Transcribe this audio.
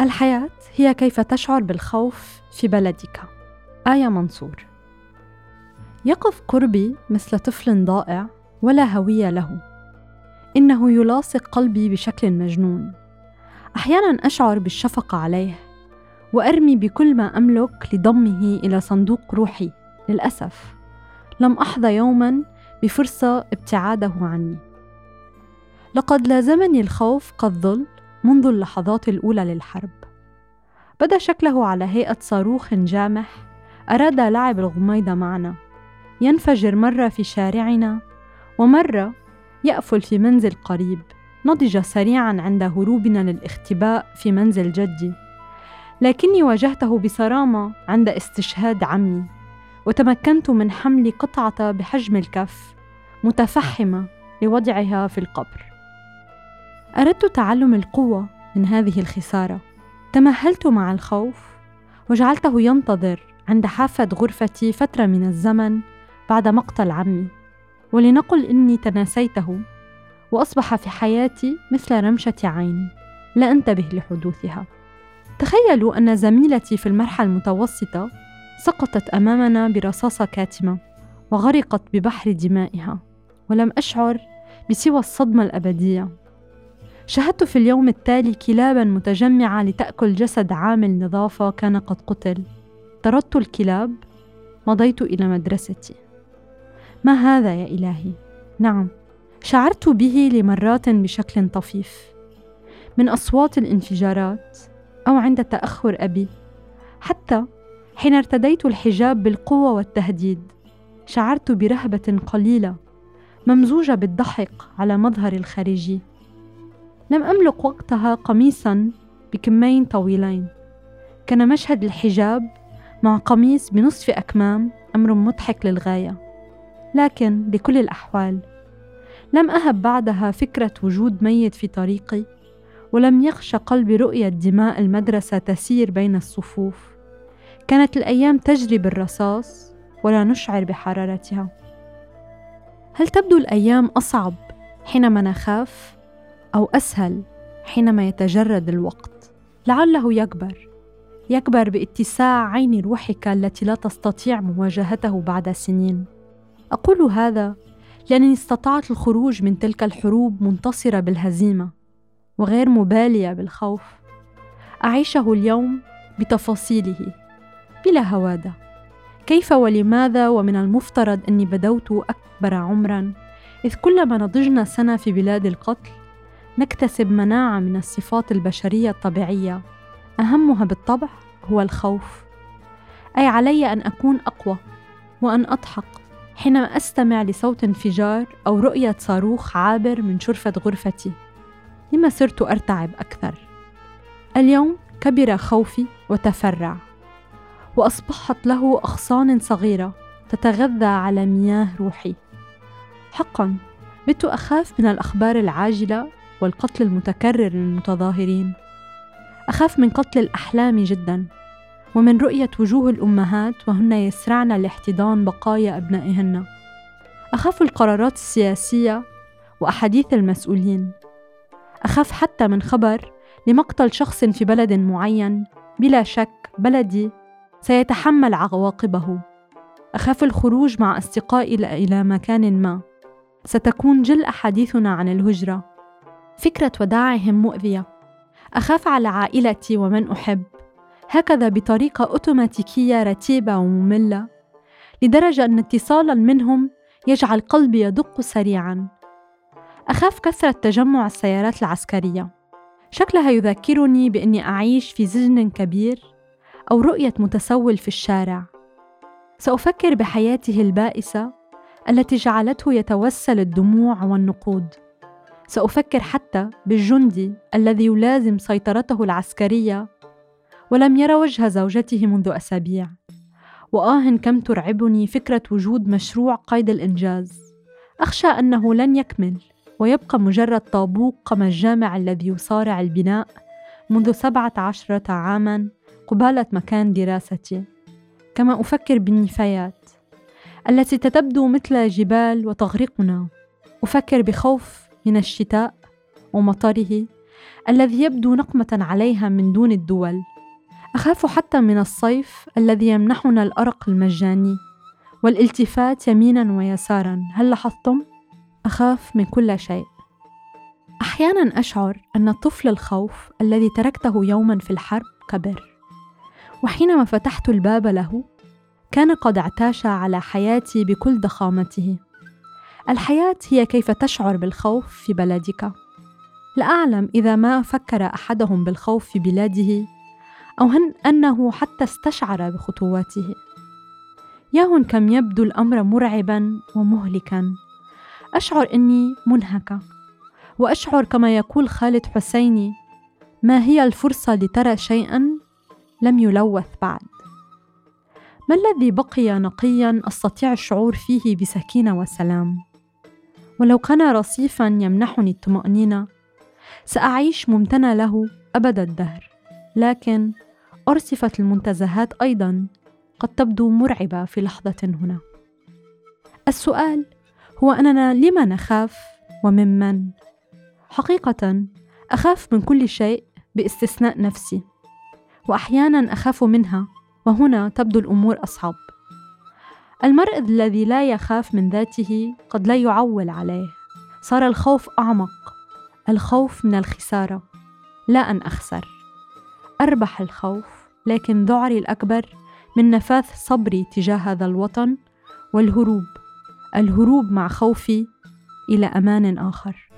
الحياة هي كيف تشعر بالخوف في بلدك. آية منصور يقف قربي مثل طفل ضائع ولا هوية له. إنه يلاصق قلبي بشكل مجنون. أحيانا أشعر بالشفقة عليه وأرمي بكل ما أملك لضمه إلى صندوق روحي. للأسف لم أحظى يوما بفرصة ابتعاده عني. لقد لازمني الخوف كالظل منذ اللحظات الأولى للحرب. بدا شكله على هيئة صاروخ جامح. أراد لعب الغميضة معنا. ينفجر مرة في شارعنا ومرة يأفل في منزل قريب. نضج سريعا عند هروبنا للاختباء في منزل جدي. لكني واجهته بصرامة عند استشهاد عمي. وتمكنت من حمل قطعة بحجم الكف متفحمة لوضعها في القبر. أردت تعلم القوة من هذه الخسارة. تمهلت مع الخوف وجعلته ينتظر عند حافة غرفتي فترة من الزمن بعد مقتل عمي. ولنقل إني تناسيته وأصبح في حياتي مثل رمشة عين. لا أنتبه لحدوثها. تخيلوا أن زميلتي في المرحلة المتوسطة سقطت أمامنا برصاصة كاتمة وغرقت ببحر دمائها. ولم أشعر بسوى الصدمة الأبدية. شاهدت في اليوم التالي كلابا متجمعة لتأكل جسد عامل نظافة كان قد قتل. طردت الكلاب مضيت إلى مدرستي. ما هذا يا إلهي؟ نعم شعرت به لمرات بشكل طفيف. من أصوات الانفجارات أو عند تأخر أبي. حتى حين ارتديت الحجاب بالقوة والتهديد شعرت برهبة قليلة ممزوجة بالضحك على مظهري الخارجي. لم أملك وقتها قميصا بكمين طويلين. كان مشهد الحجاب مع قميص بنصف أكمام أمر مضحك للغاية لكن بكل الأحوال لم أهب بعدها فكرة وجود ميت في طريقي ولم يخشى قلبي رؤية دماء المدرسة تسير بين الصفوف. كانت الأيام تجري بالرصاص ولا نشعر بحرارتها. هل تبدو الأيام أصعب حينما نخاف؟ أو أسهل حينما يتجرد الوقت. لعله يكبر. يكبر باتساع عين روحك التي لا تستطيع مواجهته بعد سنين. أقول هذا لأنني استطعت الخروج من تلك الحروب منتصرة بالهزيمة وغير مبالية بالخوف. أعيشه اليوم بتفاصيله بلا هوادة. كيف ولماذا ومن المفترض أني بدوت أكبر عمرا؟ إذ كلما نضجنا سنة في بلاد القتل نكتسب مناعة من الصفات البشرية الطبيعية. أهمها بالطبع هو الخوف. أي علي أن أكون أقوى وأن أضحك حينما أستمع لصوت انفجار أو رؤية صاروخ عابر من شرفة غرفتي. لما صرت أرتعب أكثر؟ اليوم كبر خوفي وتفرع وأصبحت له أغصان صغيرة تتغذى على مياه روحي. حقا بت أخاف من الأخبار العاجلة والقتل المتكرر للمتظاهرين. أخاف من قتل الأحلام جدا ومن رؤية وجوه الأمهات وهن يسرعن لاحتضان بقايا أبنائهن. أخاف القرارات السياسية وأحاديث المسؤولين. أخاف حتى من خبر لمقتل شخص في بلد معين بلا شك بلدي سيتحمل عواقبه. أخاف الخروج مع أصدقائي إلى مكان ما. ستكون جل احاديثنا عن الهجرة. فكرة وداعهم مؤذية. أخاف على عائلتي ومن أحب. هكذا بطريقة أوتوماتيكية رتيبة ومملة. لدرجة أن اتصالا منهم يجعل قلبي يدق سريعا. أخاف كثرة تجمع السيارات العسكرية. شكلها يذكرني بأني أعيش في سجن كبير أو رؤية متسول في الشارع. سأفكر بحياته البائسة التي جعلته يتوسل الدموع والنقود. سأفكر حتى بالجندي الذي يلازم سيطرته العسكرية ولم يرى وجه زوجته منذ أسابيع. وآه كم ترعبني فكرة وجود مشروع قيد الإنجاز. أخشى أنه لن يكمل ويبقى مجرد طابوق الجامع الذي يصارع البناء منذ سبعة عشرة عاما قبالة مكان دراستي. كما أفكر بالنفايات التي تتبدو مثل جبال وتغرقنا. أفكر بخوف من الشتاء ومطره الذي يبدو نقمة عليها من دون الدول. أخاف حتى من الصيف الذي يمنحنا الأرق المجاني والالتفات يمينا ويسارا. هل لاحظتم؟ أخاف من كل شيء. أحيانا أشعر أن طفل الخوف الذي تركته يوما في الحرب كبر وحينما فتحت الباب له كان قد اعتاش على حياتي بكل ضخامته. الحياة هي كيف تشعر بالخوف في بلدك لا أعلم إذا ما فكر أحدهم بالخوف في بلاده أو أنه حتى استشعر بخطواته. ياهن كم يبدو الأمر مرعبا ومهلكا. أشعر أني منهكة. وأشعر كما يقول خالد حسيني ما هي الفرصة لترى شيئا لم يلوث بعد. ما الذي بقي نقيا أستطيع الشعور فيه بسكينة وسلام؟ ولو كان رصيفا يمنحني الطمأنينة سأعيش ممتنه له أبد الدهر لكن ارصفت المنتزهات أيضا قد تبدو مرعبة في لحظة هنا. السؤال هو أننا لما نخاف وممن؟ حقيقة أخاف من كل شيء باستثناء نفسي، وأحيانا أخاف منها وهنا تبدو الأمور أصعب. المرء الذي لا يخاف من ذاته قد لا يعول عليه، صار الخوف أعمق، الخوف من الخسارة، لا أن أخسر. أربح الخوف، لكن ذعري الأكبر من نفاث صبري تجاه هذا الوطن والهروب الهروب مع خوفي إلى أمان آخر